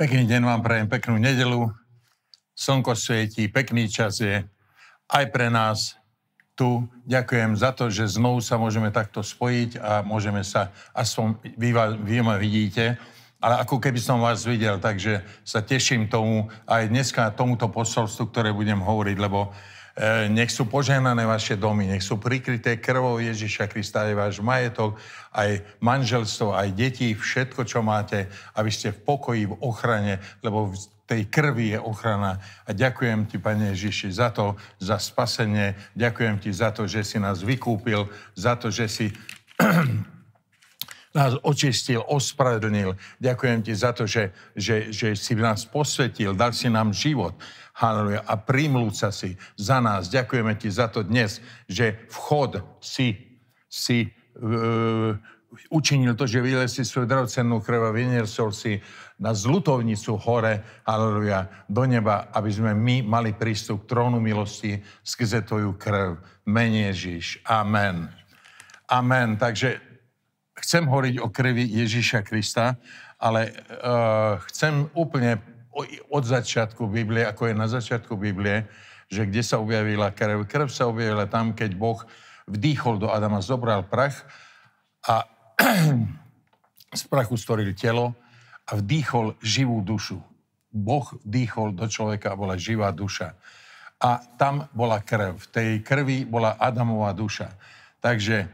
Pekný deň vám prajem, peknú nedelu. Slnko svietí, pekný čas je aj pre nás tu. Ďakujem za to, že znovu sa môžeme takto spojiť a môžeme sa, aspoň vy, vy ma vidíte, ale ako keby som vás videl, takže sa teším tomu aj dneska tomuto posolstvu, ktoré budem hovoriť, lebo nech sú požehnané vaše domy, nech sú prikryté krvou Ježiša Krista aj váš majetok, aj manželstvo, aj deti, všetko, čo máte, aby ste v pokoji, v ochrane, lebo v tej krvi je ochrana. A ďakujem ti, Pane Ježiši, za to, za spasenie. Ďakujem ti za to, že si nás vykúpil, za to, že si nás očistil, ospravedlnil. Ďakujem ti za to, že, že, že si nás posvetil, dal si nám život. Haleluja. A prímlúca si za nás. Ďakujeme ti za to dnes, že vchod si, si uh, učinil to, že vylez si svoju drahocennú krv a vyniesol si na zlutovnicu hore, haleluja, do neba, aby sme my mali prístup k trónu milosti skrze tvoju krv. Mene Ježiš. Amen. Amen. Takže chcem hovoriť o krvi Ježíša Krista, ale uh, chcem úplne od začiatku Biblie, ako je na začiatku Biblie, že kde sa objavila krv. Krv sa objavila tam, keď Boh vdýchol do Adama, zobral prach a z prachu stvoril telo a vdýchol živú dušu. Boh vdýchol do človeka a bola živá duša. A tam bola krv. V tej krvi bola Adamová duša. Takže e,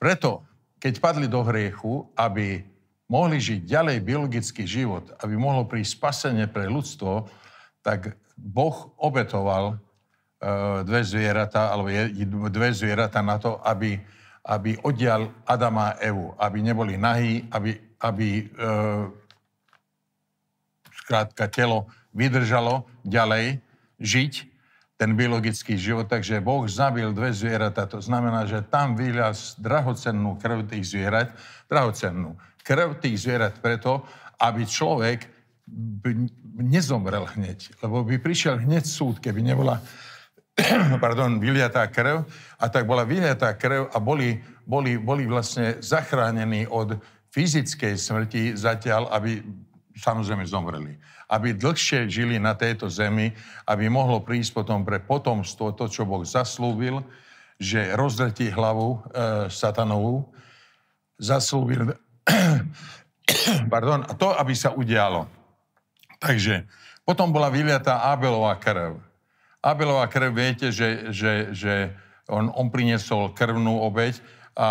preto, keď padli do hriechu, aby mohli žiť ďalej biologický život, aby mohlo prísť spasenie pre ľudstvo, tak Boh obetoval uh, dve zvieratá, alebo dve zvieratá na to, aby, aby oddial Adama a Evu, aby neboli nahí, aby, aby uh, skrátka telo vydržalo ďalej žiť ten biologický život, takže Boh zabil dve zvieratá. To znamená, že tam vylial drahocennú krv tých zvierat, drahocennú krv tých zvierat preto, aby človek nezomrel hneď, lebo by prišiel hneď súd, keby nebola pardon, vyliatá krv a tak bola vyliatá krv a boli, boli, boli vlastne zachránení od fyzickej smrti zatiaľ, aby samozrejme zomreli. Aby dlhšie žili na tejto zemi, aby mohlo prísť potom pre potomstvo to, čo Boh zaslúbil, že rozdretí hlavu e, satanovú, zaslúbil Pardon, to, aby sa udialo. Takže potom bola vyliatá Abelová krv. Abelová krv, viete, že, že, že on, on priniesol krvnú obeď a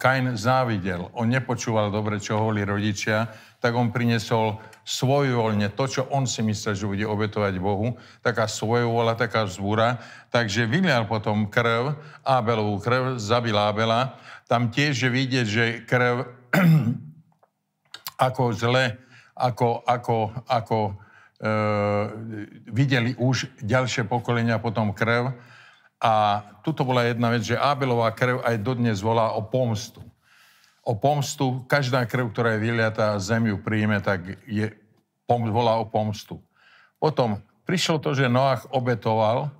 Kain závidel. On nepočúval dobre, čo hovorili rodičia, tak on priniesol svojvoľne to, čo on si myslel, že bude obetovať Bohu. Taká svojvoľa, taká zvúra. Takže vylial potom krv, Abelovú krv, zabil Abela. Tam tiež je vidieť, že krv ako zle, ako, ako, ako e, videli už ďalšie pokolenia potom krv. A tuto bola jedna vec, že Abelová krv aj dodnes volá o pomstu. O pomstu, každá krv, ktorá je vyliatá zemiu príjme, tak je, pom, volá o pomstu. Potom prišlo to, že Noach obetoval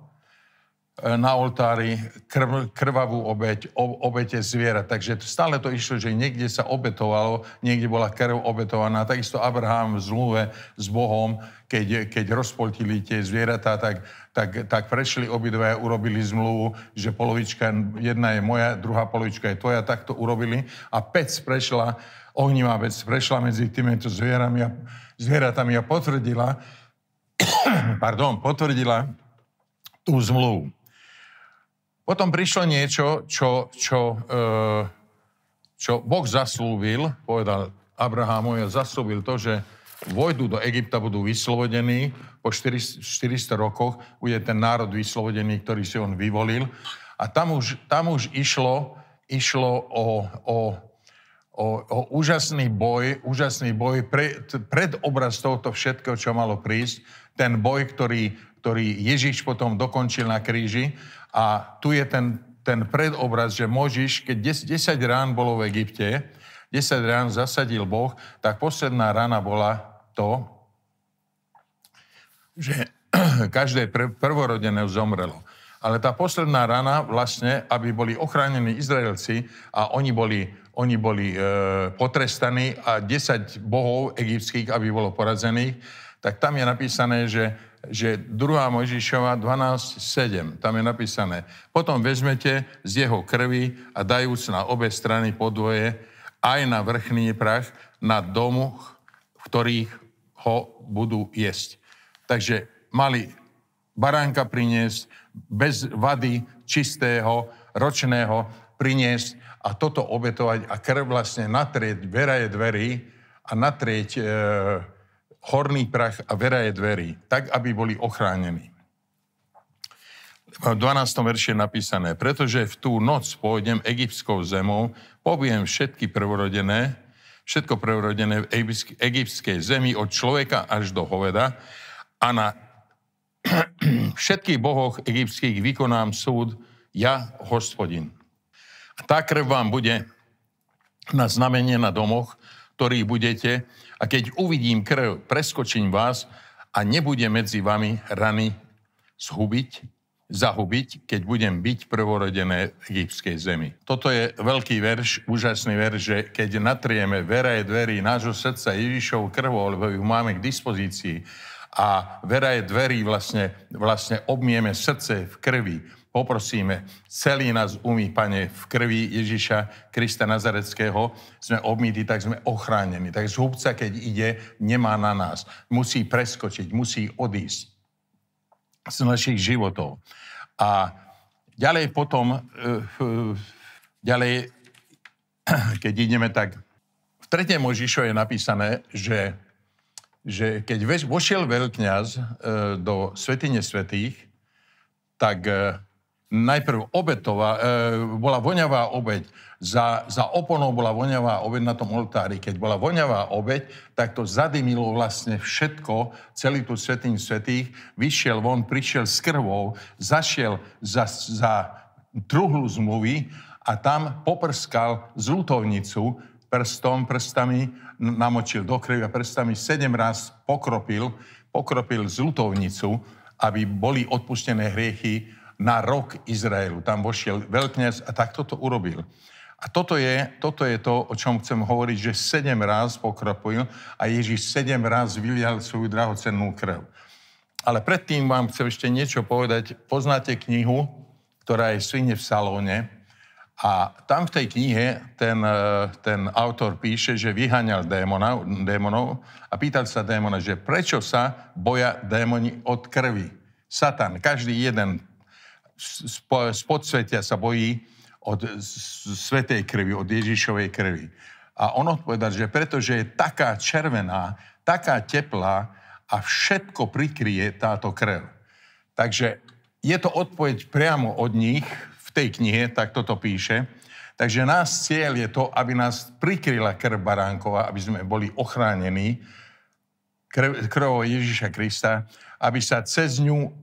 na oltári krv, krvavú obeť, obete zviera. Takže stále to išlo, že niekde sa obetovalo, niekde bola krv obetovaná. Takisto Abraham v zmluve s Bohom, keď, keď rozpoltili tie zvieratá, tak, tak, tak prešli obidve, urobili zmluvu, že polovička, jedna je moja, druhá polovička je tvoja, tak to urobili. A pec prešla, ohnivá vec prešla medzi týmito zvierami a, zvieratami a potvrdila, pardon, potvrdila tú zmluvu. Potom prišlo niečo, čo, čo, e, čo Boh zaslúbil, povedal Abrahamu, ja zaslúbil to, že vojdu do Egypta, budú vyslobodení, po 400 rokoch bude ten národ vyslobodený, ktorý si on vyvolil. A tam už, tam už išlo, išlo o, o, o, o úžasný boj, úžasný boj pre, pred obraz tohoto všetkého, čo malo prísť. Ten boj, ktorý, ktorý Ježiš potom dokončil na kríži. A tu je ten, ten predobraz, že Možiš, keď 10, 10 rán bolo v Egypte, 10 rán zasadil Boh, tak posledná rána bola to, že každé prvorodené zomrelo. Ale tá posledná rana vlastne, aby boli ochránení Izraelci a oni boli, oni boli e, potrestaní a 10 bohov egyptských, aby bolo porazených, tak tam je napísané, že, že 2. Mojžišova 12.7, tam je napísané, potom vezmete z jeho krvi a dajúc na obe strany podvoje, aj na vrchný prach, na domu, v ktorých ho budú jesť. Takže mali baránka priniesť, bez vady, čistého, ročného priniesť a toto obetovať a krv vlastne natrieť veraje dverí a natrieť e, horný prach a veraje dverí, tak, aby boli ochránení. V 12. verši je napísané, pretože v tú noc pôjdem egyptskou zemou, pobijem všetky prvorodené, všetko prvorodené v egyptskej zemi od človeka až do hoveda a na všetkých bohoch egyptských vykonám súd, ja, hospodin. A tá krv vám bude na znamenie na domoch, ktorých budete, a keď uvidím krv, preskočím vás a nebude medzi vami rany zhubiť, zahubiť, keď budem byť prvorodené egyptskej zemi. Toto je veľký verš, úžasný verš, že keď natrieme vera je dverí nášho srdca Ježišov krvou, lebo ju máme k dispozícii, a vera je dverí, vlastne, vlastne obmieme srdce v krvi, poprosíme, celý nás umí, Pane, v krvi Ježiša Krista Nazareckého, sme obmýti, tak sme ochránení. Tak zhubca, keď ide, nemá na nás. Musí preskočiť, musí odísť z našich životov. A ďalej potom, eh, ďalej, keď ideme tak, v 3. Možišo je napísané, že že keď vošiel veľkňaz e, do svetine svetých, tak najprv obetová, e, bola voňavá obeď. Za, za oponou bola voňavá obeď na tom oltári. Keď bola voňavá obeď, tak to zadymilo vlastne všetko, celý tú svetým svetých. Vyšiel von, prišiel s krvou, zašiel za, za truhlu zmluvy a tam poprskal zlutovnicu prstom, prstami namočil do krvi a prstami sedem raz pokropil, pokropil zlutovnicu, aby boli odpustené hriechy na rok Izraelu. Tam vošiel veľkňaz a takto to urobil. A toto je, toto je to, o čom chcem hovoriť, že sedem raz pokropil a Ježiš sedem raz vylial svoju drahocennú krv. Ale predtým vám chcem ešte niečo povedať. Poznáte knihu, ktorá je Svine v salóne, a tam v tej knihe ten, e, ten autor píše, že vyháňal démona, démonov a pýtal sa démona, že prečo sa boja démoni od krvi. Satan, každý jeden z podsvetia sa bojí od svetej krvi, od Ježišovej krvi. A on odpovedal, že pretože je taká červená, taká teplá a všetko prikryje táto krv. Takže je to odpoveď priamo od nich, tej knihe, tak toto píše. Takže náš cieľ je to, aby nás prikryla krv baránkova, aby sme boli ochránení krv, krvou Ježíša Krista, aby sa cez ňu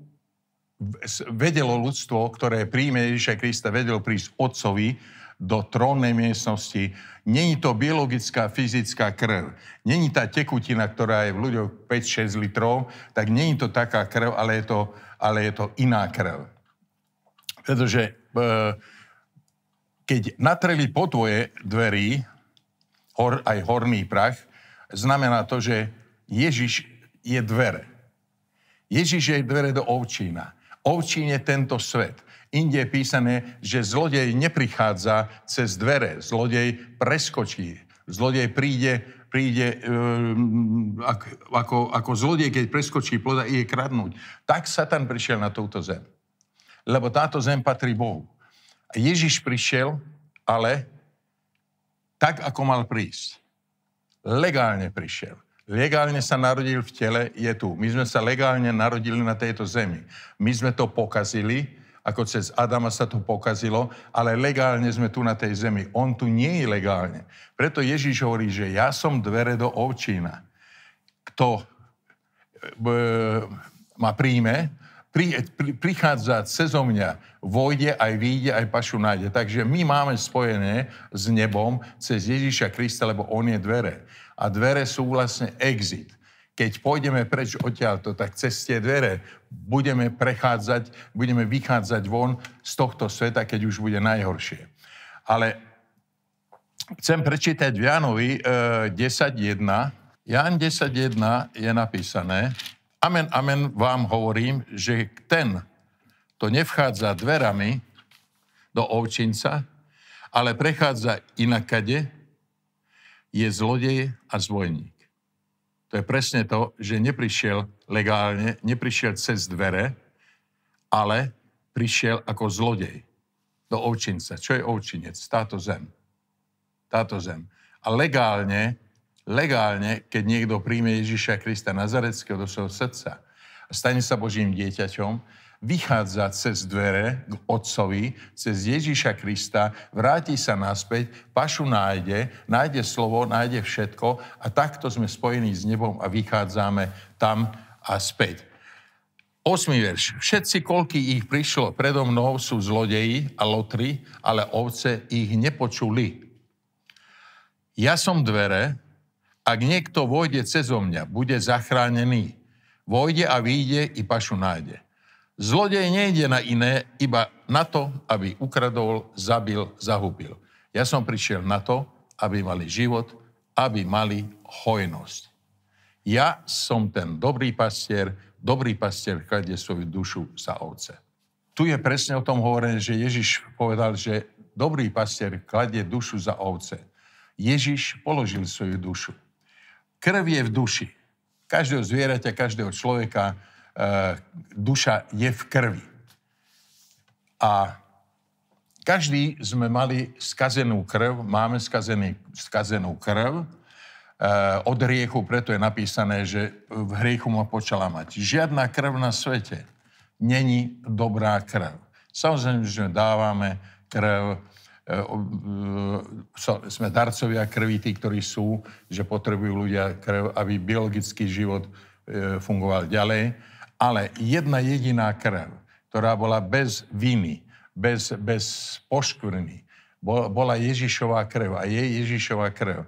vedelo ľudstvo, ktoré príjme Ježíša Krista, vedelo prísť Otcovi do trónnej miestnosti. Není to biologická, fyzická krv. Není tá tekutina, ktorá je v ľuďoch 5-6 litrov, tak není to taká krv, ale je to, ale je to iná krv. Pretože E, keď natreli po tvoje dverí, hor, aj horný prach, znamená to, že Ježiš je dvere. Ježiš je dvere do ovčína. Ovčín je tento svet. Inde je písané, že zlodej neprichádza cez dvere. Zlodej preskočí. Zlodej príde, príde um, ako, ako zlodej, keď preskočí ploda, je kradnúť. Tak Satan prišiel na túto zem lebo táto zem patrí Bohu. Ježiš prišiel, ale tak, ako mal prísť. Legálne prišiel. Legálne sa narodil v tele, je tu. My sme sa legálne narodili na tejto zemi. My sme to pokazili, ako cez Adama sa to pokazilo, ale legálne sme tu na tej zemi. On tu nie je legálne. Preto Ježiš hovorí, že ja som dvere do ovčína. Kto e, ma príjme, pri, pri, prichádza cez mňa, vojde aj vyjde, aj pašu nájde. Takže my máme spojené s nebom cez Ježíša Krista, lebo on je dvere. A dvere sú vlastne exit. keď pôjdeme preč odtiaľto, tak cez tie dvere budeme prechádzať, budeme vychádzať von z tohto sveta, keď už bude najhoršie. Ale chcem prečítať v Jánovi e, 10.1. Ján 10.1 je napísané, Amen, amen vám hovorím, že ten, to nevchádza dverami do ovčinca, ale prechádza inakade, je zlodej a zvojník. To je presne to, že neprišiel legálne, neprišiel cez dvere, ale prišiel ako zlodej do ovčinca. Čo je ovčinec? Táto zem. Táto zem. A legálne, legálne, keď niekto príjme Ježíša Krista Nazareckého do svojho srdca a stane sa Božím dieťaťom, vychádza cez dvere k Otcovi, cez Ježíša Krista, vráti sa naspäť, pašu nájde, nájde slovo, nájde všetko a takto sme spojení s nebom a vychádzame tam a späť. Osmý verš. Všetci, koľky ich prišlo predo mnou, sú zlodeji a lotri, ale ovce ich nepočuli. Ja som dvere, ak niekto vojde cezo mňa, bude zachránený. Vojde a vyjde i pašu nájde. Zlodej nejde na iné, iba na to, aby ukradol, zabil, zahubil. Ja som prišiel na to, aby mali život, aby mali hojnosť. Ja som ten dobrý pastier, dobrý pastier kladie svoju dušu za ovce. Tu je presne o tom hovorené, že Ježiš povedal, že dobrý pastier kladie dušu za ovce. Ježiš položil svoju dušu. Krv je v duši. Každého zvieraťa, každého človeka, duša je v krvi. A každý sme mali skazenú krv, máme skazený, skazenú krv e, od hriechu, preto je napísané, že v hriechu ma počala mať. Žiadna krv na svete není dobrá krv. Samozrejme, že dávame krv, e, e, sme darcovia krvi, tí, ktorí sú, že potrebujú ľudia krv, aby biologický život fungoval ďalej ale jedna jediná krv, ktorá bola bez viny, bez, bez poškvrny, bola Ježišová krv a je Ježišová krv.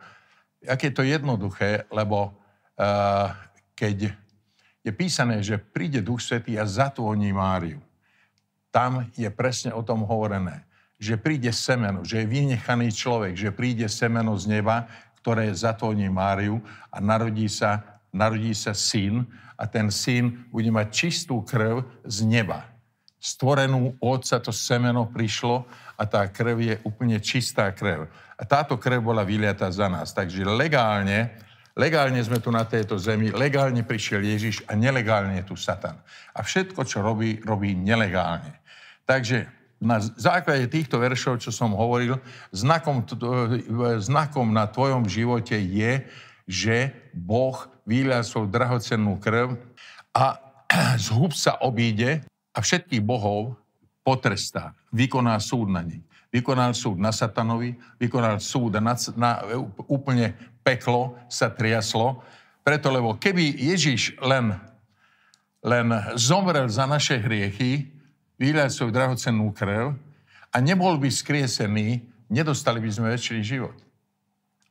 Jak je to jednoduché, lebo uh, keď je písané, že príde Duch Svetý a zatvoní Máriu, tam je presne o tom hovorené, že príde semeno, že je vynechaný človek, že príde semeno z neba, ktoré zatvoní Máriu a narodí sa, narodí sa syn a ten syn bude mať čistú krv z neba. Stvorenú otca to semeno prišlo a tá krv je úplne čistá krv. A táto krv bola vyliata za nás. Takže legálne, legálne sme tu na tejto zemi, legálne prišiel Ježiš a nelegálne je tu Satan. A všetko, čo robí, robí nelegálne. Takže na základe týchto veršov, čo som hovoril, znakom, znakom na tvojom živote je, že Boh vylial svoju drahocennú krv a zhub sa obíde a všetkých bohov potrestá, vykoná súd na nich. Vykonal súd na satanovi, vykonal súd na, na úplne peklo sa triaslo, preto lebo keby Ježiš len, len zomrel za naše hriechy, vylial svoju drahocennú krv a nebol by skriesený, nedostali by sme väčší život.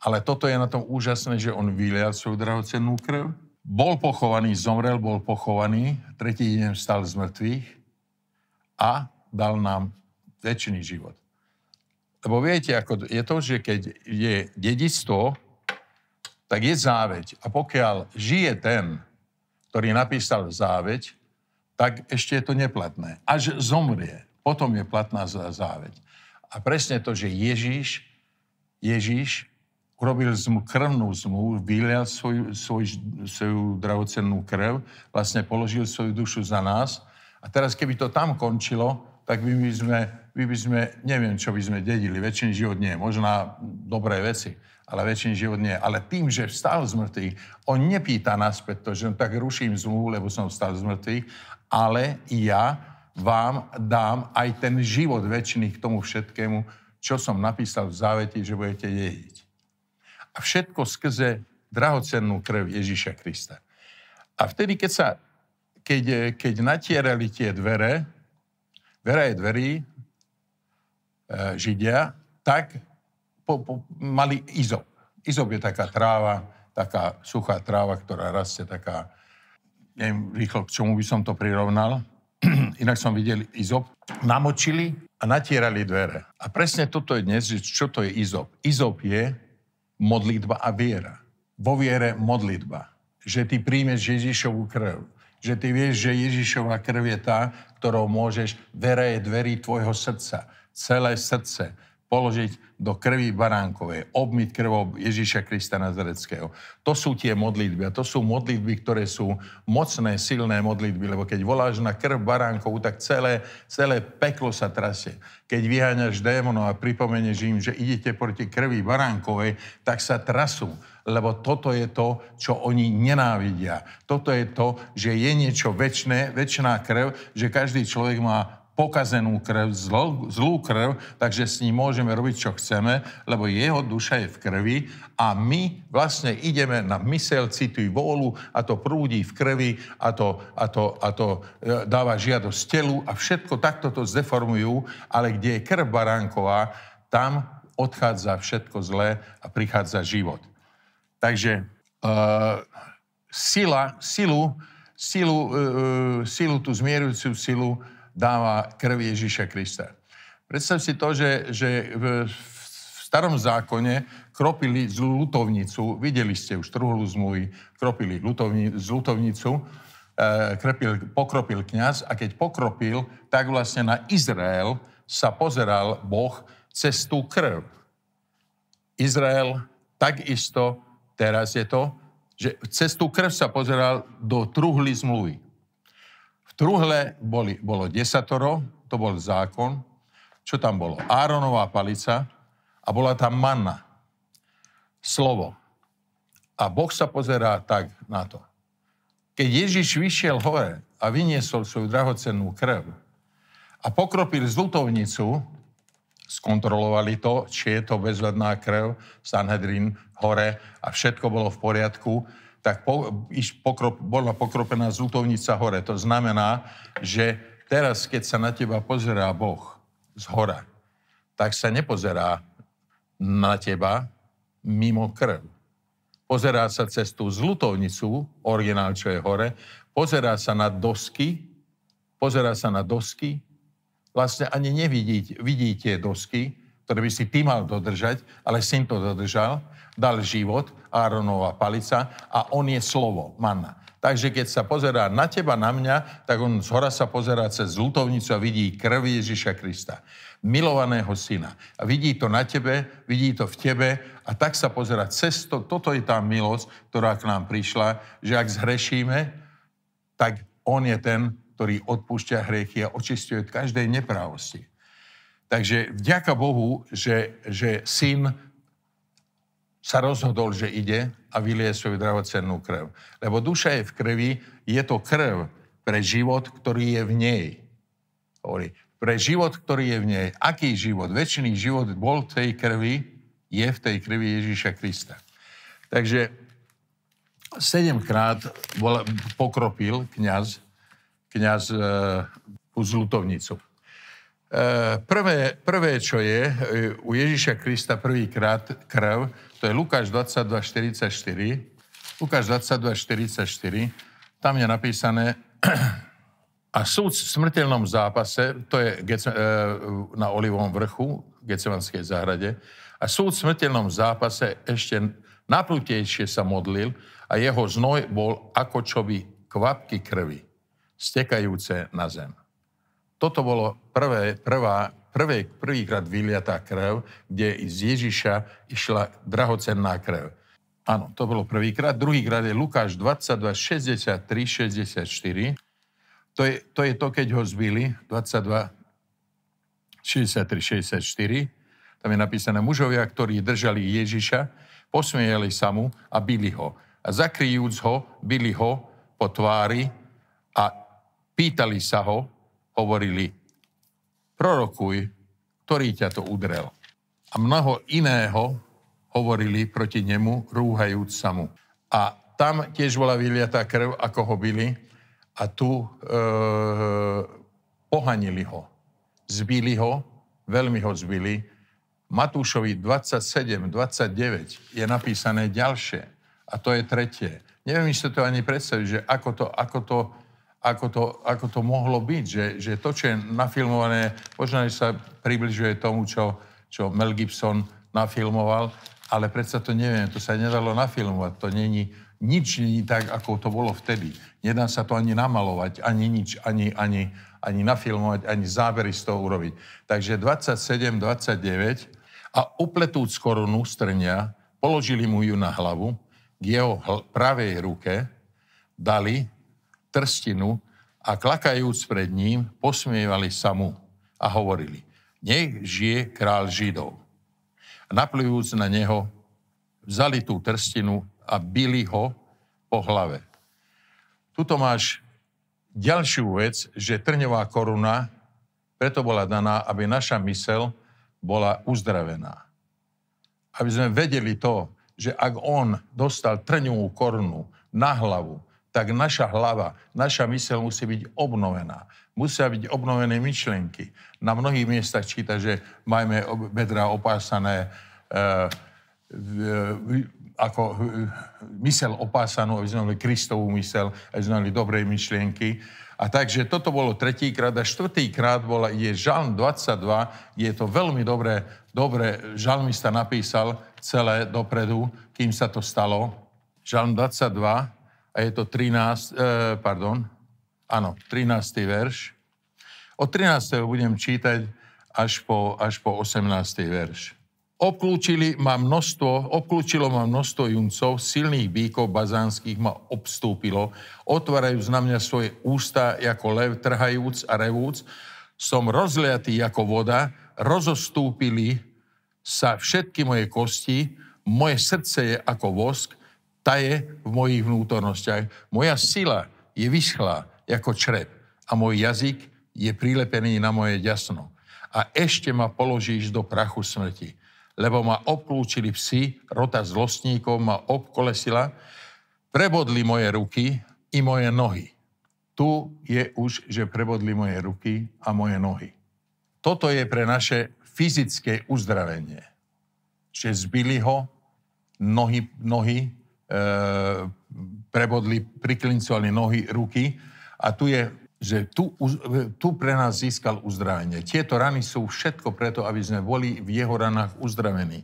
Ale toto je na tom úžasné, že on vylial svoju drahocennú krv, bol pochovaný, zomrel, bol pochovaný, tretí deň vstal z mŕtvych a dal nám väčší život. Lebo viete, ako je to, že keď je dedistvo, tak je záveď. A pokiaľ žije ten, ktorý napísal záveď, tak ešte je to neplatné. Až zomrie, potom je platná záveď. A presne to, že Ježíš, Ježíš urobil zmu, krvnú zmluvu, vylial svoju, svoj, svoju drahocennú krv, vlastne položil svoju dušu za nás. A teraz, keby to tam končilo, tak by, by, sme, by, by sme, neviem, čo by sme dedili. Väčšiný život nie. Možná dobré veci, ale väčšiný život nie. Ale tým, že vstal z mŕtvych, on nepýta naspäť to, že tak ruším zmluvu, lebo som vstal z mŕtvych, ale ja vám dám aj ten život väčšiny k tomu všetkému, čo som napísal v záveti, že budete jediť. A všetko skrze drahocennú krv Ježíša Krista. A vtedy, keď, sa, keď, keď natierali tie dvere, dvere je dverí, e, Židia, tak po, po, mali izop. Izop je taká tráva, taká suchá tráva, ktorá rastie taká, neviem rýchlo, k čomu by som to prirovnal. Inak som videl izop. Namočili a natierali dvere. A presne toto je dnes, že čo to je izop. Izop je modlitba a viera. Vo viere modlitba. Že ty príjmeš Ježišovú krv. Že ty vieš, že Ježišová krv je tá, ktorou môžeš, vera je dverí tvojho srdca. Celé srdce položiť do krvi baránkovej, obmyť krvou Ježíša Krista Nazareckého. To sú tie modlitby a to sú modlitby, ktoré sú mocné, silné modlitby, lebo keď voláš na krv baránkovú, tak celé, celé peklo sa trasie. Keď vyháňaš démonov a pripomenieš im, že idete proti krvi baránkovej, tak sa trasú lebo toto je to, čo oni nenávidia. Toto je to, že je niečo väčšie, väčšiná krv, že každý človek má pokazenú krv, zlú, zlú krv, takže s ním môžeme robiť, čo chceme, lebo jeho duša je v krvi a my vlastne ideme na mysel, citu i vôľu a to prúdi v krvi a to, a to, a to e, dáva žiadosť telu a všetko takto to zdeformujú, ale kde je krv baránková, tam odchádza všetko zlé a prichádza život. Takže uh, sila, silu, silu, uh, silu, tú zmierujúcu silu dáva krv Ježíša Krista. Predstav si to, že, že v, v starom zákone kropili zlú lutovnicu, videli ste už truhlu zmluvy, kropili lutovni, lutovnicu, e, krepil, pokropil kňaz a keď pokropil, tak vlastne na Izrael sa pozeral Boh cez tú krv. Izrael takisto, teraz je to, že cez tú krv sa pozeral do truhly zmluvy truhle boli, bolo desatoro, to bol zákon. Čo tam bolo? Áronová palica a bola tam manna. Slovo. A Boh sa pozerá tak na to. Keď Ježiš vyšiel hore a vyniesol svoju drahocennú krv a pokropil zlutovnicu, skontrolovali to, či je to bezvedná krv, Sanhedrin hore a všetko bolo v poriadku, tak po, iš, pokrop, bola pokropená zútovnica hore. To znamená, že teraz, keď sa na teba pozerá Boh z hora, tak sa nepozerá na teba mimo krv. Pozerá sa cez tú zlutovnicu, originál, čo je hore, pozerá sa na dosky, pozerá sa na dosky, vlastne ani nevidí vidí tie dosky, ktoré by si ty mal dodržať, ale syn to dodržal dal život, Áronova palica a on je slovo, manna. Takže keď sa pozerá na teba, na mňa, tak on z hora sa pozerá cez zlutovnicu a vidí krv Ježiša Krista, milovaného syna. A vidí to na tebe, vidí to v tebe a tak sa pozerá cez to. Toto je tá milosť, ktorá k nám prišla, že ak zhrešíme, tak on je ten, ktorý odpúšťa hriechy a očistuje od každej neprávosti. Takže vďaka Bohu, že, že syn sa rozhodol, že ide a vylie svoju drahocennú krv. Lebo duša je v krvi, je to krv pre život, ktorý je v nej. Hovorí, pre život, ktorý je v nej. Aký život? Väčšiný život bol v tej krvi, je v tej krvi Ježíša Krista. Takže sedemkrát pokropil kňaz, kňaz e, zlutovnicu. E, prvé, prvé, čo je, e, u Ježíša Krista prvýkrát krv, to je Lukáš 22.44. Lukáš 22.44, tam je napísané, a súd v smrteľnom zápase, to je e, na Olivom vrchu, Gecemanskej záhrade, a súd v smrteľnom zápase ešte naplutejšie sa modlil a jeho znoj bol ako čo by kvapky krvi, stekajúce na zem. Toto bolo prvé, prvá, prvé, prvýkrát vyliatá krv, kde z Ježiša išla drahocenná krv. Áno, to bolo prvýkrát. Druhýkrát je Lukáš 22, 63, 64. To je, to je to, keď ho zbili, 22, 63, 64. Tam je napísané, mužovia, ktorí držali Ježiša, posmiejali sa mu a bili ho. A zakryjúc ho, bili ho po tvári a pýtali sa ho, hovorili, prorokuj, ktorý ťa to udrel. A mnoho iného hovorili proti nemu, rúhajúc sa mu. A tam tiež bola vyliatá krv, ako ho byli, a tu e, pohanili ho. Zbili ho, veľmi ho zbili. Matúšovi 27, 29 je napísané ďalšie. A to je tretie. Neviem si to ani predstaviť, že ako to, ako to, ako to, ako to mohlo byť, že, že to, čo je nafilmované, možno, sa približuje tomu, čo, čo Mel Gibson nafilmoval, ale predsa to neviem, to sa nedalo nafilmovať, to není, nič není tak, ako to bolo vtedy. Nedá sa to ani namalovať, ani nič, ani, ani, ani nafilmovať, ani zábery z toho urobiť. Takže 27, 29 a upletúc korunu strnia, položili mu ju na hlavu, k jeho pravej ruke dali trstinu a klakajúc pred ním, posmievali sa mu a hovorili, nech žije král Židov. A naplivujúc na neho, vzali tú trstinu a bili ho po hlave. Tuto máš ďalšiu vec, že trňová koruna preto bola daná, aby naša mysel bola uzdravená. Aby sme vedeli to, že ak on dostal trňovú korunu na hlavu, tak naša hlava, naša mysel musí byť obnovená. Musia byť obnovené myšlenky. Na mnohých miestach číta, že majme bedra opásané e, e, ako mysel opásanú, aby sme mali Kristovú mysel, aby sme mali dobrej myšlienky. A takže toto bolo tretíkrát a štvrtýkrát bola, je Žalm 22, je to veľmi dobré, dobre žalmista napísal celé dopredu, kým sa to stalo. Žalm 22 a je to 13, eh, pardon, áno, 13. verš. Od 13. budem čítať až po, až po 18. verš. Obklúčili ma množstvo, obklúčilo ma množstvo juncov, silných bíkov bazánskych ma obstúpilo, otvárajúc na mňa svoje ústa ako lev, trhajúc a revúc, som rozliatý ako voda, rozostúpili sa všetky moje kosti, moje srdce je ako vosk, taje v mojich vnútornostiach. Moja sila je vyschlá ako črep a môj jazyk je prilepený na moje ďasno. A ešte ma položíš do prachu smrti lebo ma obklúčili psi, rota zlostníkov ma obkolesila, prebodli moje ruky i moje nohy. Tu je už, že prebodli moje ruky a moje nohy. Toto je pre naše fyzické uzdravenie. Že zbili ho, nohy, nohy prebodli, priklincovali nohy, ruky a tu je že tu, tu pre nás získal uzdravenie. Tieto rany sú všetko preto, aby sme boli v jeho ranách uzdravení.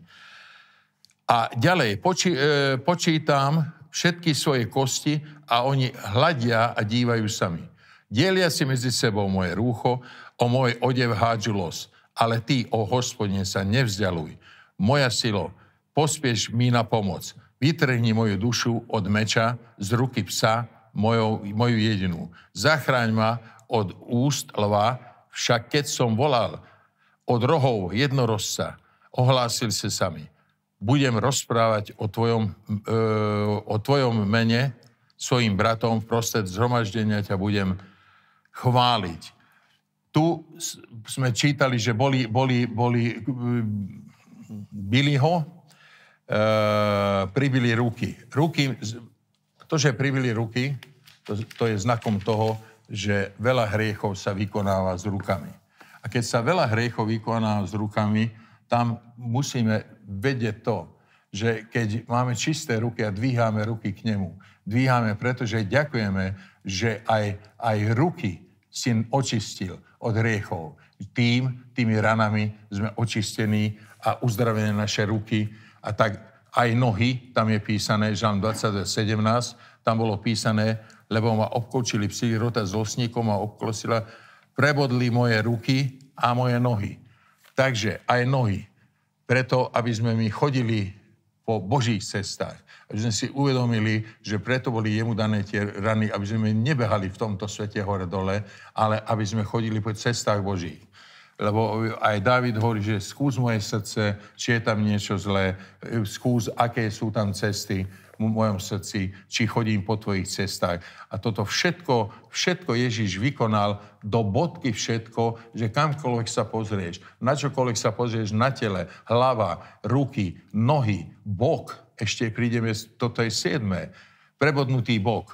A ďalej, poči, e, počítam všetky svoje kosti a oni hľadia a dívajú sami. Dielia si medzi sebou moje rúcho, o môj odev hádžu los. Ale ty, o hospodine, sa nevzdialuj. Moja silo, pospieš mi na pomoc. Vytrhni moju dušu od meča, z ruky psa, mojou, moju jedinú. Zachráň ma od úst lva, však keď som volal od rohov jednorozca, ohlásil sa sami. Budem rozprávať o tvojom, e, o tvojom mene svojim bratom, prostred zhromaždenia ťa budem chváliť. Tu sme čítali, že boli, boli, boli byli ho, e, pribili ruky. Ruky to, že privili ruky, to, to je znakom toho, že veľa hriechov sa vykonáva s rukami. A keď sa veľa hriechov vykonáva s rukami, tam musíme vedieť to, že keď máme čisté ruky a dvíhame ruky k nemu, dvíhame, pretože ďakujeme, že aj, aj ruky si očistil od hriechov. Tým, tými ranami sme očistení a uzdravené naše ruky a tak aj nohy, tam je písané, Žalm 20, 17, tam bolo písané, lebo ma obkočili psi, rota s osníkom ma obklosila, prebodli moje ruky a moje nohy. Takže aj nohy. Preto, aby sme my chodili po Božích cestách. Aby sme si uvedomili, že preto boli jemu dané tie rany, aby sme nebehali v tomto svete hore dole, ale aby sme chodili po cestách Božích lebo aj David hovorí, že skús moje srdce, či je tam niečo zlé, skús, aké sú tam cesty v mojom srdci, či chodím po tvojich cestách. A toto všetko, všetko Ježiš vykonal do bodky všetko, že kamkoľvek sa pozrieš, na čokoľvek sa pozrieš na tele, hlava, ruky, nohy, bok, ešte prídeme, toto je siedme, prebodnutý bok.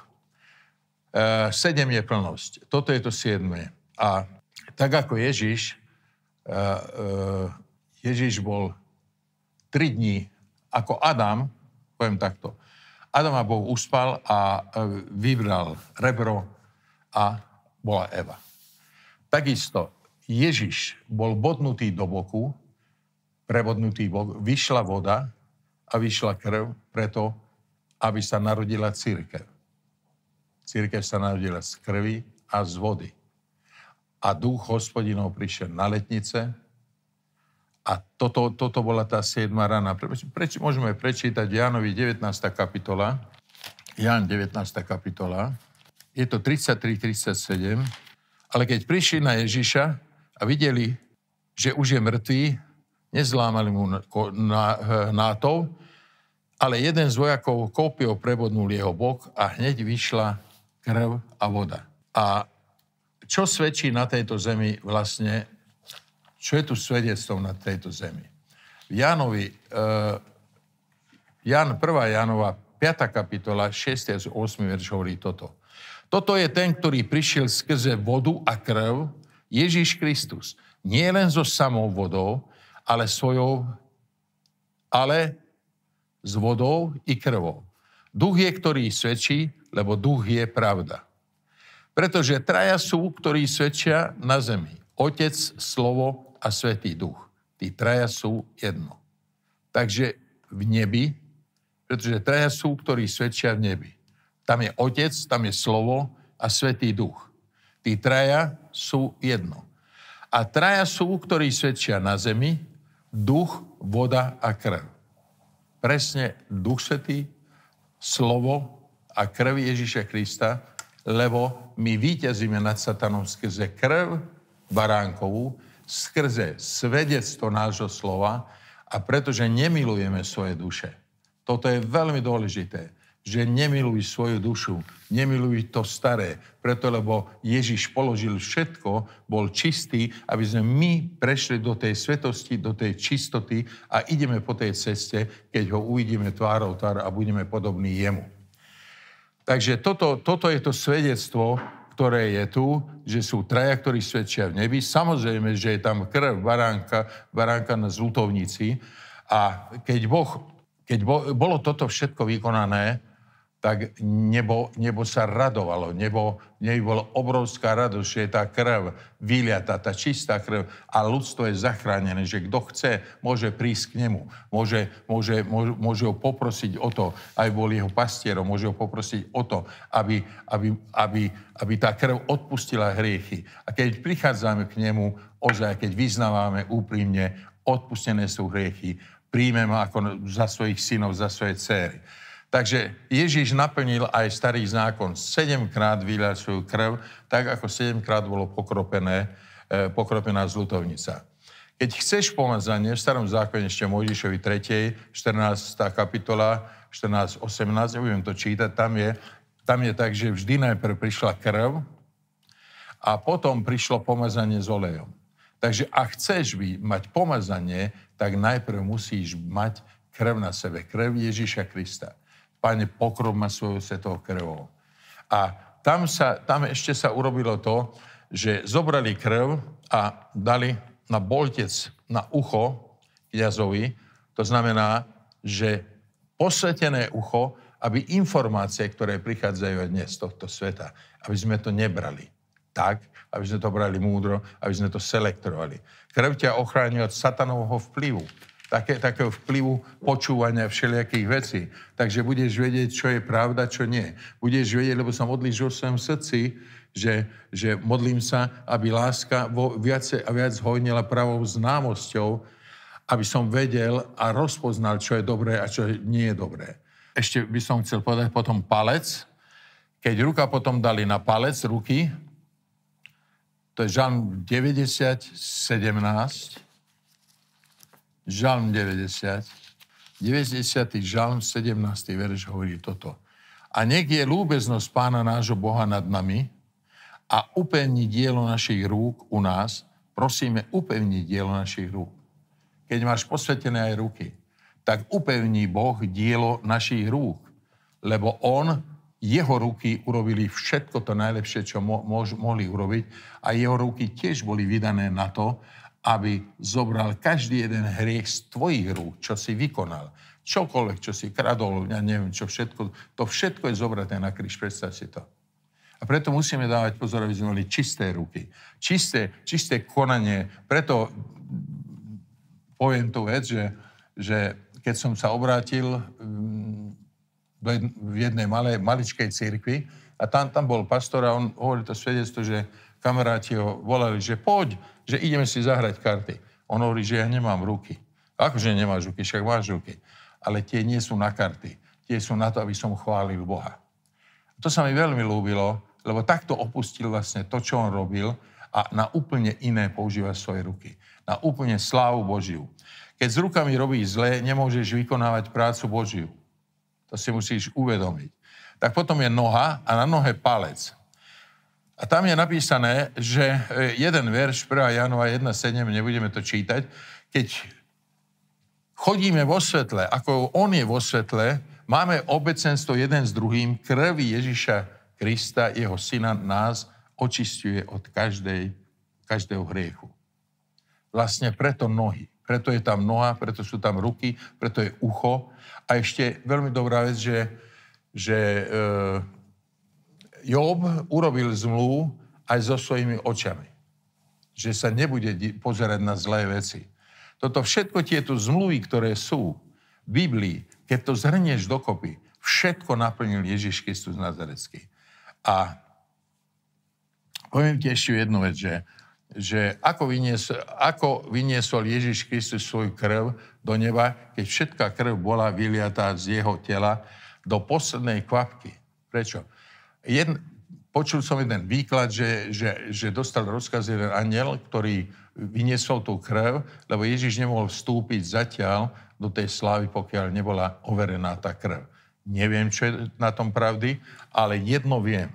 E, sedem je plnosť, toto je to siedme. A tak ako Ježiš Ježiš bol tri dní ako Adam, poviem takto, Adama Boh uspal a e, vybral rebro a bola Eva. Takisto Ježiš bol bodnutý do boku, prebodnutý bok, vyšla voda a vyšla krv preto, aby sa narodila církev. Církev sa narodila z krvi a z vody. A duch hospodinov prišiel na letnice, a toto, toto bola tá 7. rana. Preč, môžeme prečítať Jánovi 19. kapitola. Ján 19. kapitola. Je to 33-37. Ale keď prišli na Ježiša a videli, že už je mŕtvý, nezlámali mu nátov, ale jeden z vojakov kópiou prebodnul jeho bok a hneď vyšla krv a voda. A čo svedčí na tejto zemi vlastne čo je tu svedectvom na tejto zemi? V uh, Jan, 1. Jánova, 5. kapitola, 6. a 8. verš hovorí toto. Toto je ten, ktorý prišiel skrze vodu a krv, Ježíš Kristus. Nie len so samou vodou, ale svojou, ale s vodou i krvou. Duch je, ktorý svedčí, lebo duch je pravda. Pretože traja sú, ktorí svedčia na zemi. Otec, slovo a Svetý Duch. Tí traja sú jedno. Takže v nebi, pretože traja sú, ktorí svedčia v nebi. Tam je Otec, tam je Slovo a Svetý Duch. Tí traja sú jedno. A traja sú, ktorí svedčia na zemi, duch, voda a krv. Presne duch svetý, slovo a krv Ježíša Krista, lebo my víťazíme nad satanom skrze krv baránkovú skrze svedectvo nášho slova a pretože nemilujeme svoje duše. Toto je veľmi dôležité, že nemiluj svoju dušu, nemiluj to staré, preto lebo Ježiš položil všetko, bol čistý, aby sme my prešli do tej svetosti, do tej čistoty a ideme po tej ceste, keď ho uvidíme tvárou tvár a budeme podobní jemu. Takže toto, toto je to svedectvo, ktoré je tu, že sú traja, ktorí svedčia v nebi. Samozrejme, že je tam krv baránka, baránka na zlutovnici. A keď, boh, keď bolo toto všetko vykonané, tak nebo, nebo sa radovalo. Nebo, nej bolo obrovská radosť, že je tá krv vyliata, tá čistá krv a ľudstvo je zachránené, že kto chce, môže prísť k nemu. Môže, môže, môže, môže ho poprosiť o to, aj bol jeho pastierom, môže ho poprosiť o to, aby, aby, aby, aby tá krv odpustila hriechy. A keď prichádzame k nemu, ozaj, keď vyznávame úprimne, odpustené sú hriechy, príjmeme ako za svojich synov, za svoje céry. Takže Ježíš naplnil aj starý zákon. Sedemkrát vylial svoju krv, tak ako sedemkrát bolo pokropené, e, pokropená zlutovnica. Keď chceš pomazanie, v starom zákone ešte Mojžišovi 3., 14. kapitola, 14, 18, nebudem to čítať, tam je, tam je tak, že vždy najprv prišla krv a potom prišlo pomazanie s olejom. Takže ak chceš mať pomazanie, tak najprv musíš mať krv na sebe, krv Ježíša Krista. Pane, pokrop ma svojou svetou krvou. A tam, sa, tam ešte sa urobilo to, že zobrali krv a dali na boltec na ucho kniazovi. To znamená, že posvetené ucho, aby informácie, ktoré prichádzajú dnes z tohto sveta, aby sme to nebrali tak, aby sme to brali múdro, aby sme to selektorovali. Krv ťa ochráni od satanovho vplyvu také, takého vplyvu počúvania všelijakých vecí. Takže budeš vedieť, čo je pravda, čo nie. Budeš vedieť, lebo sa modlíš vo svojom srdci, že, že modlím sa, aby láska vo, viacej a viac hojnila pravou známosťou, aby som vedel a rozpoznal, čo je dobré a čo nie je dobré. Ešte by som chcel povedať potom palec. Keď ruka potom dali na palec ruky, to je Žalm 90, 17, Žalm 90, 90. žalm 17. verš hovorí toto. A nech je lúbeznosť pána nášho Boha nad nami a upevní dielo našich rúk u nás. Prosíme, upevní dielo našich rúk. Keď máš posvetené aj ruky, tak upevní Boh dielo našich rúk. Lebo On, jeho ruky urobili všetko to najlepšie, čo mo- mohli urobiť a jeho ruky tiež boli vydané na to, aby zobral každý jeden hriech z tvojich rúk, čo si vykonal. Čokoľvek, čo si kradol, ja neviem, čo všetko, to všetko je zobraté na kríž, predstav si to. A preto musíme dávať pozor, aby sme mali čisté ruky, čisté, čisté konanie. Preto poviem tú vec, že, že keď som sa obrátil mm, v jednej malej, maličkej cirkvi a tam, tam bol pastor a on hovoril to svedectvo, že kamaráti ho volali, že poď, že ideme si zahrať karty. On hovorí, že ja nemám ruky. Akože nemáš ruky, však máš ruky. Ale tie nie sú na karty. Tie sú na to, aby som chválil Boha. A to sa mi veľmi ľúbilo, lebo takto opustil vlastne to, čo on robil a na úplne iné používa svoje ruky. Na úplne slávu Božiu. Keď s rukami robíš zle, nemôžeš vykonávať prácu Božiu. To si musíš uvedomiť. Tak potom je noha a na nohe palec. A tam je napísané, že e, jeden verš, 1. Janova 1.7, nebudeme to čítať, keď chodíme vo svetle, ako on je vo svetle, máme obecenstvo jeden s druhým, krvi Ježiša Krista, jeho syna, nás očistuje od každej, každého hriechu. Vlastne preto nohy. Preto je tam noha, preto sú tam ruky, preto je ucho. A ešte veľmi dobrá vec, že, že e, Job urobil zmluvu aj so svojimi očami. Že sa nebude pozerať na zlé veci. Toto všetko tieto zmluvy, ktoré sú v Biblii, keď to zhrnieš dokopy, všetko naplnil Ježiš Kristus Nazarecký. A poviem ti ešte jednu vec, že, že ako, vyniesol, ako vyniesol Ježiš Kristus svoju krv do neba, keď všetká krv bola vyliatá z jeho tela do poslednej kvapky. Prečo? Jedn, počul som jeden výklad, že, že, že dostal rozkaz jeden aniel, ktorý vyniesol tú krv, lebo Ježiš nemohol vstúpiť zatiaľ do tej slávy, pokiaľ nebola overená tá krv. Neviem, čo je na tom pravdy, ale jedno viem.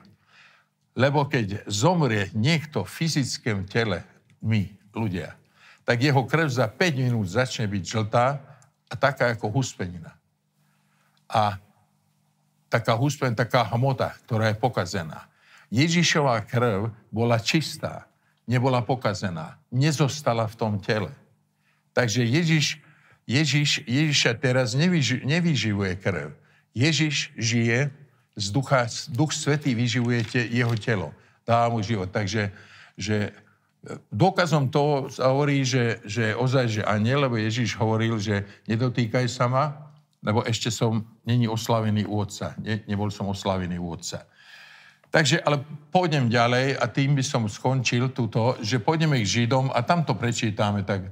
Lebo keď zomrie niekto v fyzickom tele, my, ľudia, tak jeho krv za 5 minút začne byť žltá a taká ako huspenina. A taká huspen, taká hmota, ktorá je pokazená. Ježišová krv bola čistá, nebola pokazená, nezostala v tom tele. Takže Ježiš, Ježiš, Ježiša teraz nevyži, nevyživuje krv. Ježiš žije z ducha, duch svetý vyživuje te, jeho telo. Dá mu život. Takže že Dôkazom toho hovorí, že, že ozaj, že nie, lebo Ježiš hovoril, že nedotýkaj sa ma, lebo ešte som není oslavený u Otca. Ne, nebol som oslavený u Otca. Takže, ale pôjdem ďalej a tým by som skončil túto, že pôjdeme k Židom a tam to prečítame. Tak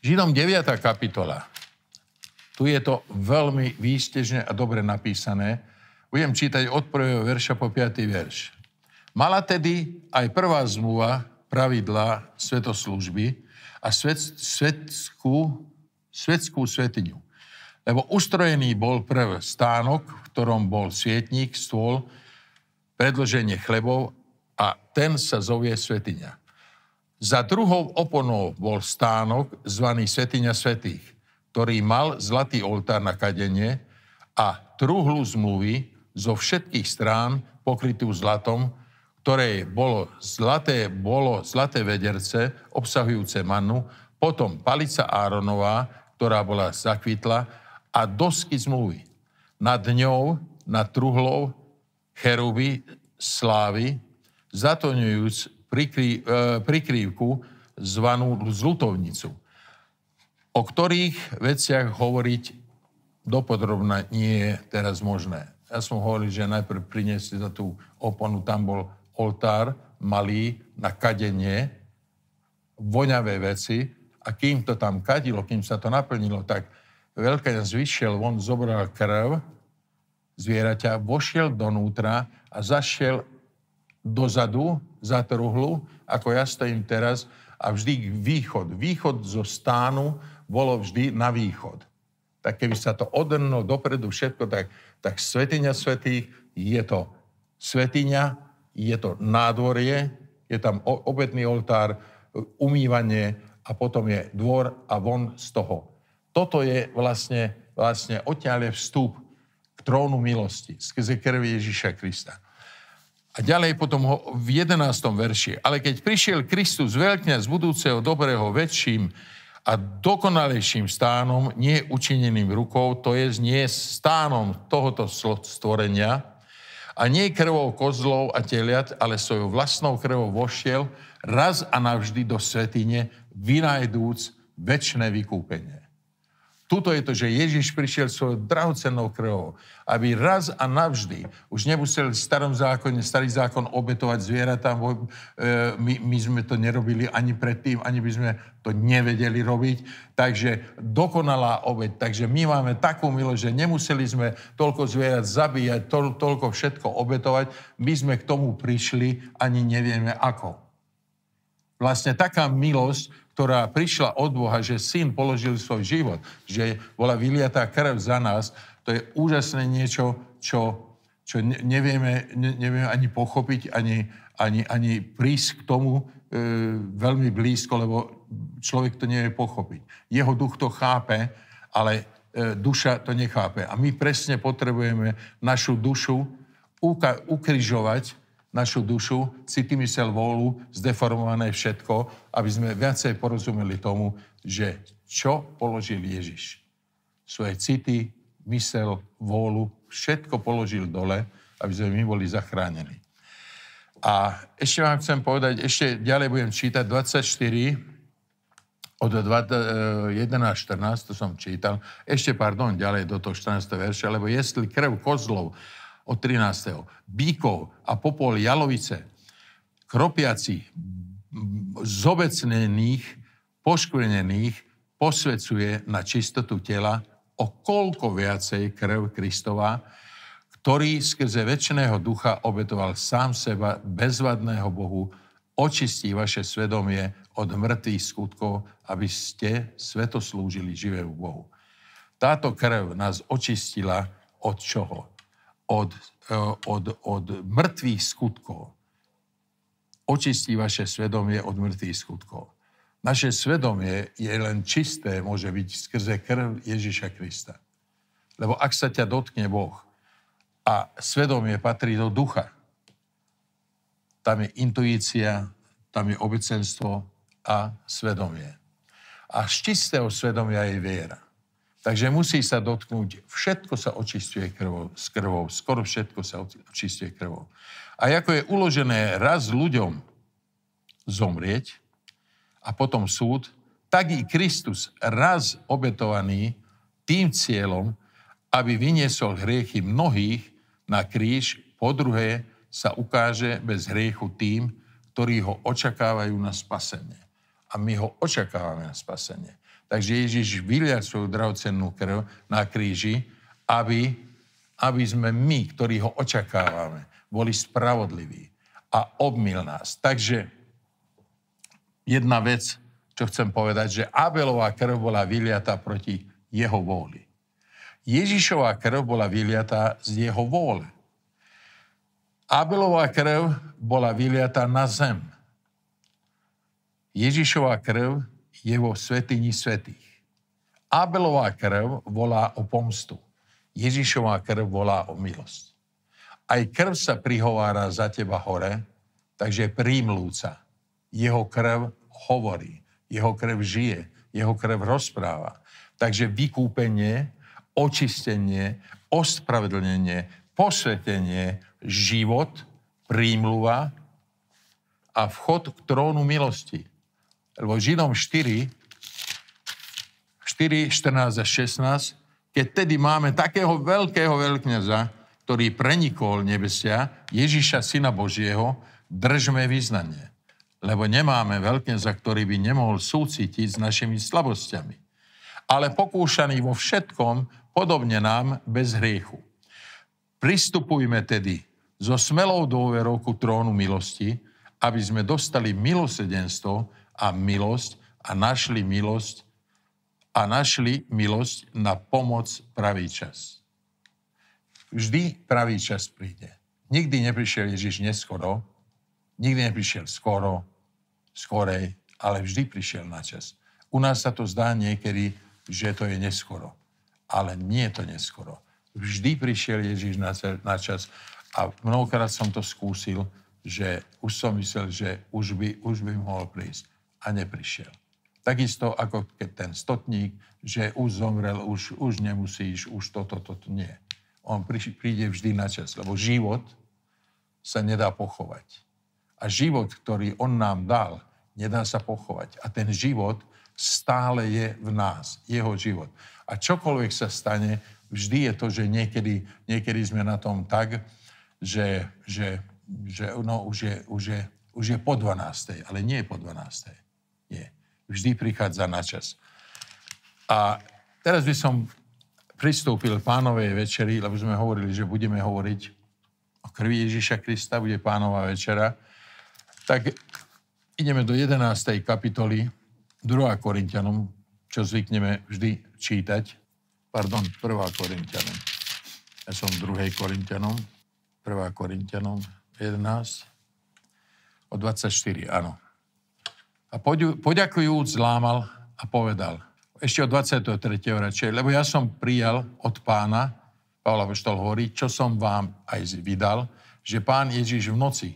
Židom 9. kapitola. Tu je to veľmi výstežne a dobre napísané. Budem čítať od prvého verša po 5. verš. Mala tedy aj prvá zmluva pravidla svetoslúžby a svet, svetskú, svetskú svetiňu. Lebo ustrojený bol prv stánok, v ktorom bol svietník, stôl, predloženie chlebov a ten sa zovie svetiňa. Za druhou oponou bol stánok zvaný Svetiňa Svetých, ktorý mal zlatý oltár na kadenie a truhlu zmluvy zo všetkých strán pokrytú zlatom, ktoré bolo zlaté, bolo zlaté vederce obsahujúce mannu, potom palica Áronová, ktorá bola zakvitla a dosky zmluvy. Nad ňou, nad truhlou, cheruby, slávy, zatoňujúc prikry, e, prikrývku zvanú zlutovnicu, o ktorých veciach hovoriť dopodrobne nie je teraz možné. Ja som hovoril, že najprv priniesli za tú oponu, tam bol oltár malý na kadenie, voňavé veci a kým to tam kadilo, kým sa to naplnilo, tak veľkňaz vyšiel von, zobral krv zvieraťa, vošiel donútra a zašiel dozadu, za truhlu, ako ja stojím teraz, a vždy východ. Východ zo stánu bolo vždy na východ. Tak keby sa to odrnulo dopredu všetko, tak, tak svetiňa svetých je to svetiňa, je to nádvorie, je tam obetný oltár, umývanie a potom je dvor a von z toho toto je vlastne, vlastne odtiaľ je vstup k trónu milosti skrze krvi Ježíša Krista. A ďalej potom ho v 11. verši. Ale keď prišiel Kristus veľkňa z budúceho dobrého väčším a dokonalejším stánom, nie učineným rukou, to je nie stánom tohoto stvorenia, a nie krvou kozlov a teliat, ale svojou vlastnou krvou vošiel raz a navždy do svetine, vynajdúc väčšné vykúpenie. Tuto je to, že Ježiš prišiel svojou drahocennou krvou, aby raz a navždy už nemuseli v starom zákone, starý zákon obetovať zvieratá. E, my, my sme to nerobili ani predtým, ani by sme to nevedeli robiť. Takže dokonalá obeť. Takže my máme takú milosť, že nemuseli sme toľko zvierat zabíjať, to, toľko všetko obetovať. My sme k tomu prišli, ani nevieme ako. Vlastne taká milosť, ktorá prišla od Boha, že syn položil svoj život, že bola vyliatá krv za nás, to je úžasné niečo, čo, čo nevieme, nevieme ani pochopiť, ani, ani, ani prísť k tomu e, veľmi blízko, lebo človek to nevie pochopiť. Jeho duch to chápe, ale e, duša to nechápe. A my presne potrebujeme našu dušu uka- ukrižovať, našu dušu, city, mysel, vôľu, zdeformované všetko, aby sme viacej porozumeli tomu, že čo položil Ježiš. Svoje city, mysel, vôľu, všetko položil dole, aby sme my boli zachránení. A ešte vám chcem povedať, ešte ďalej budem čítať 24, od 11.14, eh, to som čítal, ešte, pardon, ďalej do toho 14. verša, lebo jestli krv kozlov od 13. Bíkov a popol jalovice, kropiaci, zobecnených, poškvrnených, posvecuje na čistotu tela o koľko viacej krv Kristova, ktorý skrze väčšného ducha obetoval sám seba bezvadného Bohu, očistí vaše svedomie od mŕtvych skutkov, aby ste sveto slúžili živému Bohu. Táto krv nás očistila od čoho? Od, eh, od, od mŕtvych skutkov. Očistí vaše svedomie od mŕtvych skutkov. Naše svedomie je len čisté, môže byť skrze krv Ježiša Krista. Lebo ak sa ťa dotkne Boh a svedomie patrí do ducha, tam je intuícia, tam je obecenstvo a svedomie. A z čistého svedomia je viera. Takže musí sa dotknúť, všetko sa očistuje krvou, s krvou, skoro všetko sa očistuje krvou. A ako je uložené raz ľuďom zomrieť a potom súd, tak i Kristus raz obetovaný tým cieľom, aby vyniesol hriechy mnohých na kríž, po druhé sa ukáže bez hriechu tým, ktorí ho očakávajú na spasenie. A my ho očakávame na spasenie. Takže Ježiš vylial svoju drahocennú krv na kríži, aby, aby sme my, ktorí ho očakávame, boli spravodliví a obmil nás. Takže jedna vec, čo chcem povedať, že Abelová krv bola vyliatá proti jeho vôli. Ježišová krv bola vyliatá z jeho vôle. Abelová krv bola vyliatá na zem. Ježišová krv je vo svetini svetých. Abelová krv volá o pomstu. Ježišová krv volá o milosť. Aj krv sa prihovára za teba hore, takže prímlúca. Jeho krv hovorí, jeho krv žije, jeho krv rozpráva. Takže vykúpenie, očistenie, ospravedlnenie, posvetenie, život, prímluva a vchod k trónu milosti lebo Židom 4, 4, 14 a 16, keď tedy máme takého veľkého veľkňaza, ktorý prenikol nebesia, Ježiša, Syna Božieho, držme vyznanie. Lebo nemáme veľkňaza, ktorý by nemohol súcitiť s našimi slabosťami. Ale pokúšaný vo všetkom, podobne nám, bez hriechu. Pristupujme tedy so smelou dôverou ku trónu milosti, aby sme dostali milosedenstvo a milosť a našli milosť a našli milosť na pomoc pravý čas. Vždy pravý čas príde. Nikdy neprišiel Ježiš neskoro, nikdy neprišiel skoro, skorej, ale vždy prišiel na čas. U nás sa to zdá niekedy, že to je neskoro. Ale nie je to neskoro. Vždy prišiel Ježiš na čas A mnohokrát som to skúsil, že už som myslel, že už by, už by mohol prísť. A neprišiel. Takisto ako keď ten stotník, že už zomrel, už, už nemusíš, už toto, toto, nie. On príde vždy na čas, lebo život sa nedá pochovať. A život, ktorý on nám dal, nedá sa pochovať. A ten život stále je v nás, jeho život. A čokoľvek sa stane, vždy je to, že niekedy, niekedy sme na tom tak, že, že, že no, už, je, už, je, už je po 12. Ale nie je po 12. Vždy prichádza na čas. A teraz by som pristúpil pánovej večeri, lebo sme hovorili, že budeme hovoriť o krvi Ježíša Krista, bude pánová večera. Tak ideme do 11. kapitoly 2. Korintianom, čo zvykneme vždy čítať. Pardon, 1. Korintianom. Ja som 2. Korintianom. 1. Korintianom 11. O 24, áno. A poďakujúc zlámal a povedal, ešte od 23. radšej, lebo ja som prijal od pána, Pavla Poštol hovorí, čo som vám aj vydal, že pán Ježiš v noci,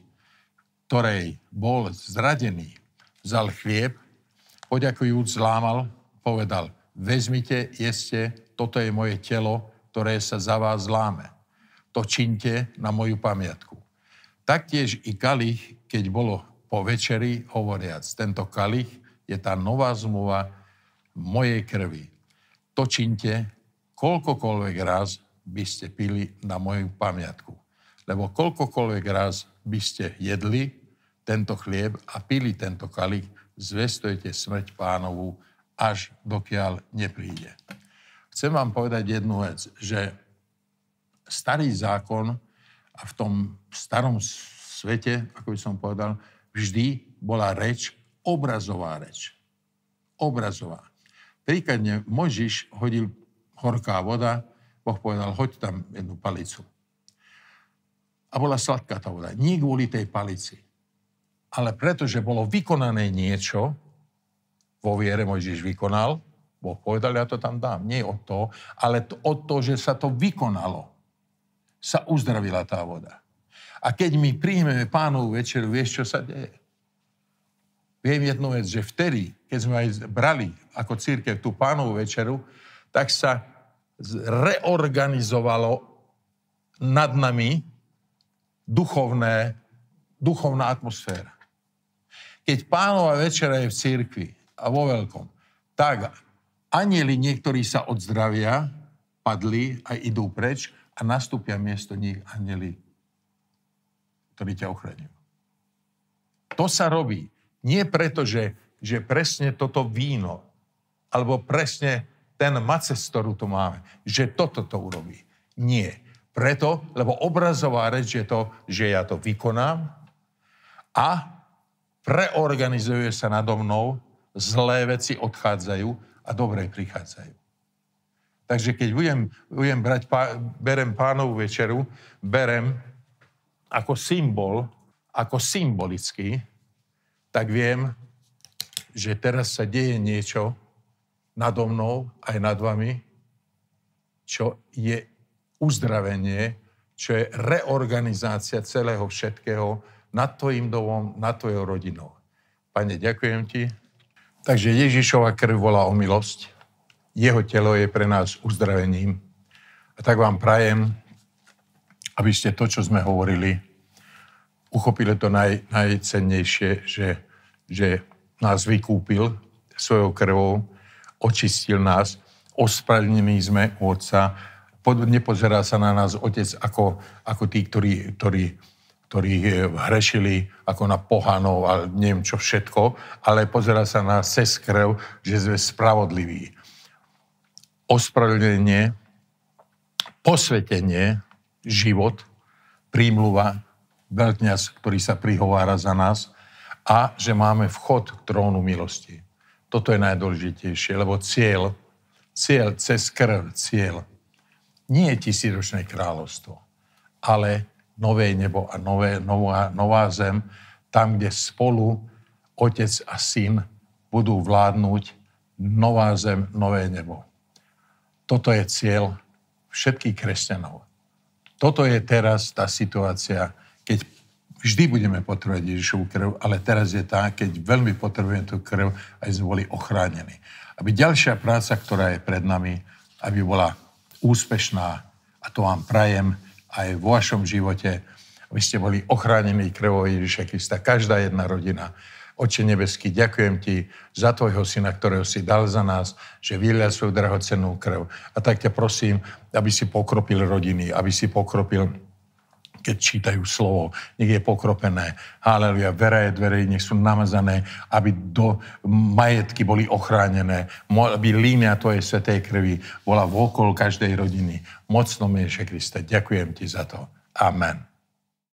ktorej bol zradený, vzal chlieb, poďakujúc zlámal, povedal, vezmite, jeste, toto je moje telo, ktoré sa za vás zláme to činte na moju pamiatku. Taktiež i kalich, keď bolo po večeri, hovoriac, tento kalich je tá nová zmluva mojej krvi. To činte, koľkokoľvek raz by ste pili na moju pamiatku. Lebo koľkokoľvek raz by ste jedli tento chlieb a pili tento kalich, zvestujete smrť pánovu, až dokiaľ nepríde. Chcem vám povedať jednu vec, že starý zákon a v tom starom svete, ako by som povedal, vždy bola reč, obrazová reč. Obrazová. Príkladne Možiš hodil horká voda, Boh povedal, hoď tam jednu palicu. A bola sladká tá voda. Nie kvôli tej palici, ale pretože bolo vykonané niečo, vo viere Mojžiš vykonal, Boh povedal, ja to tam dám. Nie o to, ale o to, že sa to vykonalo sa uzdravila tá voda. A keď my príjmeme pánovú večeru, vieš, čo sa deje? Viem jednu vec, že vtedy, keď sme aj brali ako církev tú pánovú večeru, tak sa reorganizovalo nad nami duchovné, duchovná atmosféra. Keď pánova večera je v církvi a vo veľkom, tak anieli niektorí sa odzdravia, padli a idú preč a nastúpia miesto nich anjeli, ktorí ťa ochraňujú. To sa robí nie preto, že, že presne toto víno, alebo presne ten maces, ktorú tu máme, že toto to urobí. Nie. Preto, lebo obrazová reč je to, že ja to vykonám a preorganizuje sa nado mnou, zlé veci odchádzajú a dobré prichádzajú. Takže keď budem, budem brať, berem pánovú večeru, berem ako symbol, ako symbolicky, tak viem, že teraz sa deje niečo nado mnou aj nad vami, čo je uzdravenie, čo je reorganizácia celého všetkého nad tvojim domom, nad tvojou rodinou. Pane, ďakujem ti. Takže Ježišova krv volá o milosť. Jeho telo je pre nás uzdravením. A tak vám prajem, aby ste to, čo sme hovorili, uchopili to naj, najcennejšie, že, že nás vykúpil svojou krvou, očistil nás, ospravedlnení sme u Otca, nepozerá sa na nás Otec ako, ako tí, ktorí, ktorí, ktorí hrešili ako na pohanov a neviem čo všetko, ale pozerá sa na cez krv, že sme spravodliví. Ospravedlnenie, posvetenie, život, prímluva, veľkňaz, ktorý sa prihovára za nás a že máme vchod k trónu milosti. Toto je najdôležitejšie, lebo cieľ, cieľ cez krv, cieľ, nie je tisíročné kráľovstvo, ale nové nebo a nové, nová, nová zem, tam, kde spolu otec a syn budú vládnuť nová zem, nové nebo. Toto je cieľ všetkých kresťanov. Toto je teraz tá situácia, keď vždy budeme potrebovať Ježišovú krv, ale teraz je tá, keď veľmi potrebujeme tú krv, aby sme boli ochránení. Aby ďalšia práca, ktorá je pred nami, aby bola úspešná a to vám prajem aj vo vašom živote, aby ste boli ochránení krvou Ježiša Krista, každá jedna rodina. Oče nebeský, ďakujem ti za tvojho syna, ktorého si dal za nás, že vylial svoju drahocennú krv. A tak ťa prosím, aby si pokropil rodiny, aby si pokropil keď čítajú slovo, nech je pokropené. Haleluja, vera je dvere, nech sú namazané, aby do majetky boli ochránené, aby línia tvojej svetej krvi bola vokol každej rodiny. Mocno Ježiše Kriste, ďakujem ti za to. Amen.